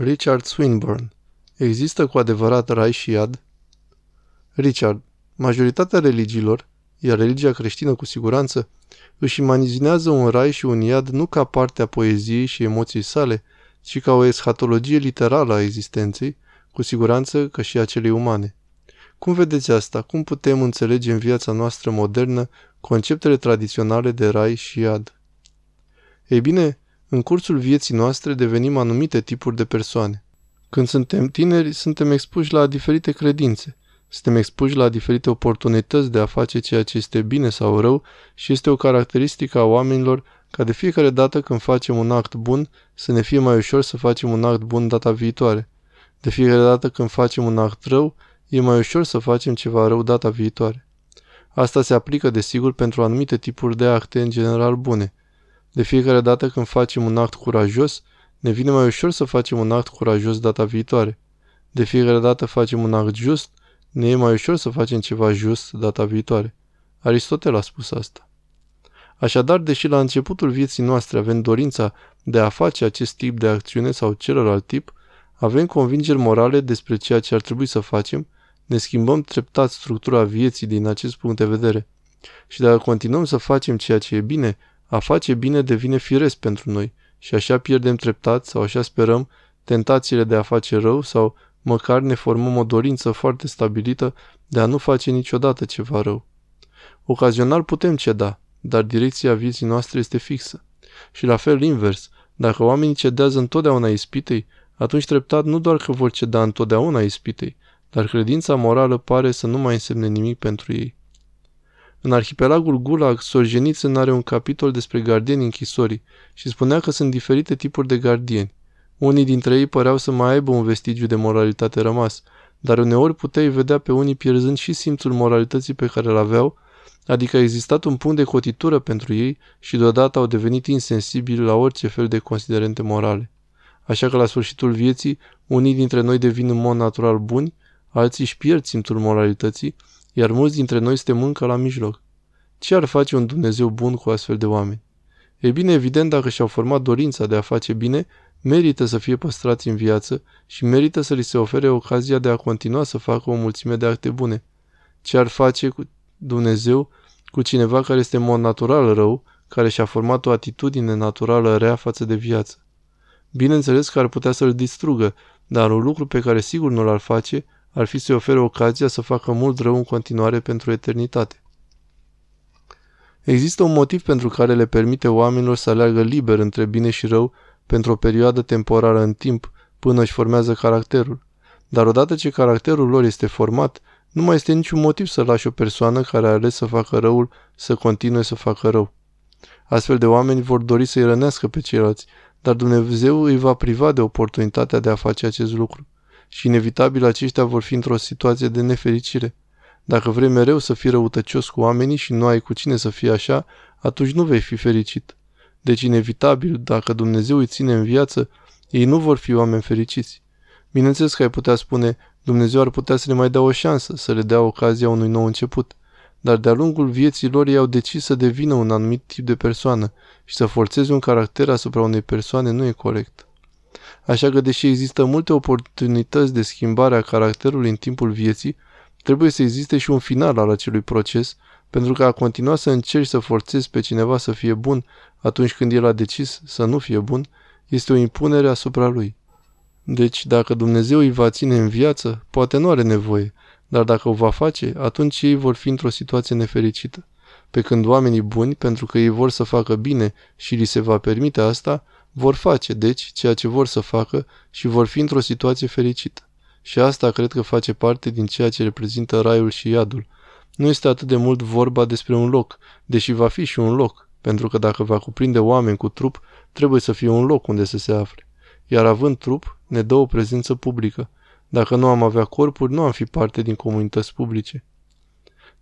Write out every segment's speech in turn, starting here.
Richard Swinburne Există cu adevărat rai și iad? Richard, majoritatea religiilor, iar religia creștină cu siguranță, își imaginează un rai și un iad nu ca parte a poeziei și emoției sale, ci ca o eschatologie literală a existenței, cu siguranță că și a celei umane. Cum vedeți asta? Cum putem înțelege în viața noastră modernă conceptele tradiționale de rai și iad? Ei bine, în cursul vieții noastre devenim anumite tipuri de persoane. Când suntem tineri, suntem expuși la diferite credințe. Suntem expuși la diferite oportunități de a face ceea ce este bine sau rău și este o caracteristică a oamenilor ca de fiecare dată când facem un act bun să ne fie mai ușor să facem un act bun data viitoare. De fiecare dată când facem un act rău, e mai ușor să facem ceva rău data viitoare. Asta se aplică, desigur, pentru anumite tipuri de acte în general bune. De fiecare dată când facem un act curajos, ne vine mai ușor să facem un act curajos data viitoare. De fiecare dată facem un act just, ne e mai ușor să facem ceva just data viitoare. Aristotel a spus asta. Așadar, deși la începutul vieții noastre avem dorința de a face acest tip de acțiune sau celălalt tip, avem convingeri morale despre ceea ce ar trebui să facem, ne schimbăm treptat structura vieții din acest punct de vedere. Și dacă continuăm să facem ceea ce e bine, a face bine devine firesc pentru noi și așa pierdem treptat sau așa sperăm tentațiile de a face rău sau măcar ne formăm o dorință foarte stabilită de a nu face niciodată ceva rău. Ocazional putem ceda, dar direcția vieții noastre este fixă. Și la fel invers, dacă oamenii cedează întotdeauna ispitei, atunci treptat nu doar că vor ceda întotdeauna ispitei, dar credința morală pare să nu mai însemne nimic pentru ei. În arhipelagul Gulag, Solzhenitsyn are un capitol despre gardieni închisorii și spunea că sunt diferite tipuri de gardieni. Unii dintre ei păreau să mai aibă un vestigiu de moralitate rămas, dar uneori puteai vedea pe unii pierzând și simțul moralității pe care îl aveau, adică a existat un punct de cotitură pentru ei și deodată au devenit insensibili la orice fel de considerente morale. Așa că la sfârșitul vieții, unii dintre noi devin în mod natural buni, alții își pierd simțul moralității, iar mulți dintre noi suntem încă la mijloc. Ce ar face un Dumnezeu bun cu astfel de oameni? Ei bine, evident, dacă și-au format dorința de a face bine, merită să fie păstrați în viață și merită să li se ofere ocazia de a continua să facă o mulțime de acte bune. Ce ar face cu Dumnezeu cu cineva care este în mod natural rău, care și-a format o atitudine naturală rea față de viață? Bineînțeles că ar putea să-l distrugă, dar un lucru pe care sigur nu l-ar face ar fi să-i ofere ocazia să facă mult rău în continuare pentru eternitate. Există un motiv pentru care le permite oamenilor să aleagă liber între bine și rău pentru o perioadă temporară în timp, până își formează caracterul. Dar odată ce caracterul lor este format, nu mai este niciun motiv să lași o persoană care a ales să facă răul să continue să facă rău. Astfel de oameni vor dori să-i rănească pe ceilalți, dar Dumnezeu îi va priva de oportunitatea de a face acest lucru. Și inevitabil aceștia vor fi într-o situație de nefericire. Dacă vrei mereu să fii răutăcios cu oamenii și nu ai cu cine să fie așa, atunci nu vei fi fericit. Deci, inevitabil, dacă Dumnezeu îi ține în viață, ei nu vor fi oameni fericiți. Bineînțeles că ai putea spune, Dumnezeu ar putea să le mai dea o șansă, să le dea ocazia unui nou început. Dar de-a lungul vieții lor ei au decis să devină un anumit tip de persoană și să forțeze un caracter asupra unei persoane nu e corect. Așa că, deși există multe oportunități de schimbare a caracterului în timpul vieții, trebuie să existe și un final al acelui proces, pentru că a continua să încerci să forțezi pe cineva să fie bun atunci când el a decis să nu fie bun, este o impunere asupra lui. Deci, dacă Dumnezeu îi va ține în viață, poate nu are nevoie, dar dacă o va face, atunci ei vor fi într-o situație nefericită. Pe când oamenii buni, pentru că ei vor să facă bine și li se va permite asta, vor face, deci, ceea ce vor să facă și vor fi într-o situație fericită. Și asta cred că face parte din ceea ce reprezintă raiul și iadul. Nu este atât de mult vorba despre un loc, deși va fi și un loc, pentru că dacă va cuprinde oameni cu trup, trebuie să fie un loc unde să se afle. Iar având trup, ne dă o prezență publică. Dacă nu am avea corpuri, nu am fi parte din comunități publice.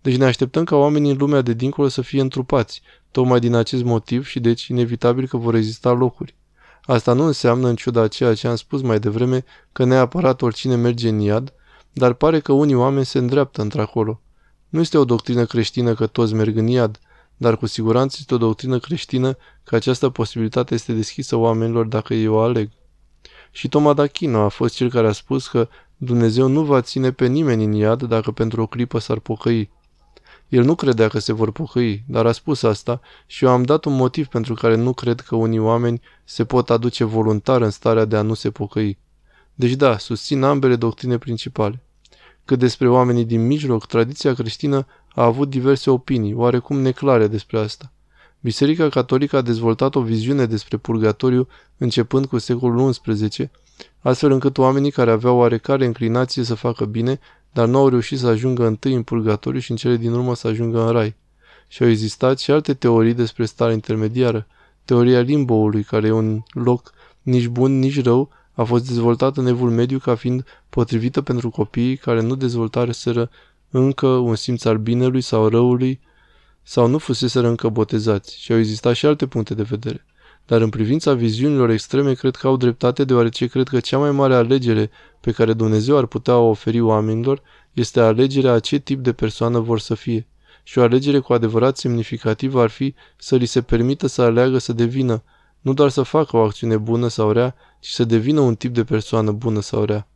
Deci ne așteptăm ca oamenii în lumea de dincolo să fie întrupați, tocmai din acest motiv și deci inevitabil că vor exista locuri. Asta nu înseamnă, în ciuda ceea ce am spus mai devreme, că neapărat oricine merge în iad, dar pare că unii oameni se îndreaptă într-acolo. Nu este o doctrină creștină că toți merg în iad, dar cu siguranță este o doctrină creștină că această posibilitate este deschisă oamenilor dacă ei o aleg. Și Toma d'Achino a fost cel care a spus că Dumnezeu nu va ține pe nimeni în iad dacă pentru o clipă s-ar pocăi. El nu credea că se vor pocăi, dar a spus asta și eu am dat un motiv pentru care nu cred că unii oameni se pot aduce voluntar în starea de a nu se pocăi. Deci da, susțin ambele doctrine principale. Cât despre oamenii din mijloc, tradiția creștină a avut diverse opinii, oarecum neclare despre asta. Biserica Catolică a dezvoltat o viziune despre purgatoriu începând cu secolul XI, astfel încât oamenii care aveau oarecare înclinație să facă bine, dar nu au reușit să ajungă întâi în purgatoriu și în cele din urmă să ajungă în rai. Și au existat și alte teorii despre starea intermediară. Teoria limboului, care e un loc nici bun, nici rău, a fost dezvoltată în evul mediu ca fiind potrivită pentru copiii care nu dezvoltaseră încă un simț al binelui sau răului sau nu fuseseră încă botezați și au existat și alte puncte de vedere. Dar în privința viziunilor extreme cred că au dreptate deoarece cred că cea mai mare alegere pe care Dumnezeu ar putea o oferi oamenilor este alegerea a ce tip de persoană vor să fie. Și o alegere cu adevărat semnificativă ar fi să li se permită să aleagă să devină, nu doar să facă o acțiune bună sau rea, ci să devină un tip de persoană bună sau rea.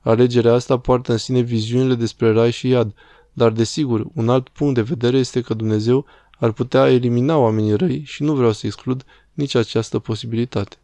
Alegerea asta poartă în sine viziunile despre rai și iad, dar desigur, un alt punct de vedere este că Dumnezeu ar putea elimina oamenii răi și nu vreau să exclud nici această posibilitate.